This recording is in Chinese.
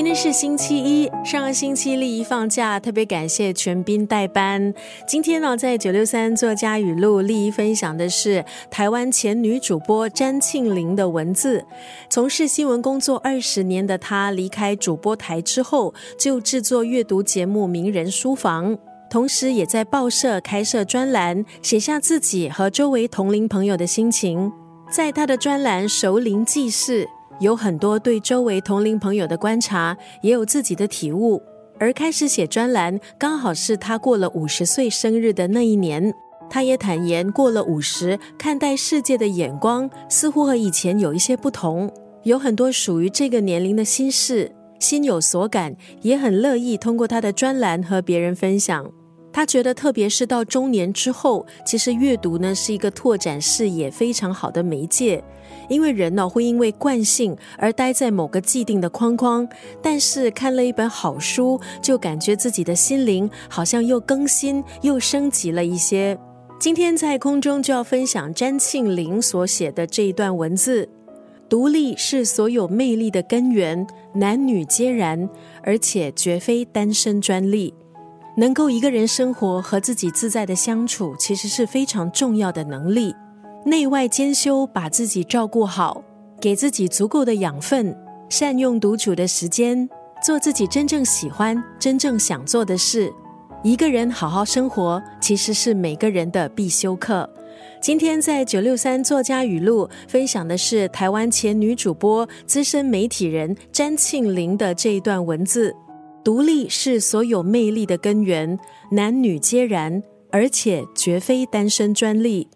今天是星期一，上个星期丽一放假，特别感谢全斌代班。今天呢，在九六三作家语录，丽一分享的是台湾前女主播詹庆玲的文字。从事新闻工作二十年的她，离开主播台之后，就制作阅读节目《名人书房》，同时也在报社开设专栏，写下自己和周围同龄朋友的心情。在她的专栏《熟龄记事》。有很多对周围同龄朋友的观察，也有自己的体悟。而开始写专栏，刚好是他过了五十岁生日的那一年。他也坦言，过了五十，看待世界的眼光似乎和以前有一些不同，有很多属于这个年龄的心事，心有所感，也很乐意通过他的专栏和别人分享。他觉得，特别是到中年之后，其实阅读呢是一个拓展视野非常好的媒介。因为人呢会因为惯性而待在某个既定的框框，但是看了一本好书，就感觉自己的心灵好像又更新又升级了一些。今天在空中就要分享詹庆玲所写的这一段文字：独立是所有魅力的根源，男女皆然，而且绝非单身专利。能够一个人生活和自己自在的相处，其实是非常重要的能力。内外兼修，把自己照顾好，给自己足够的养分，善用独处的时间，做自己真正喜欢、真正想做的事。一个人好好生活，其实是每个人的必修课。今天在九六三作家语录分享的是台湾前女主播、资深媒体人詹庆玲的这一段文字。独立是所有魅力的根源，男女皆然，而且绝非单身专利。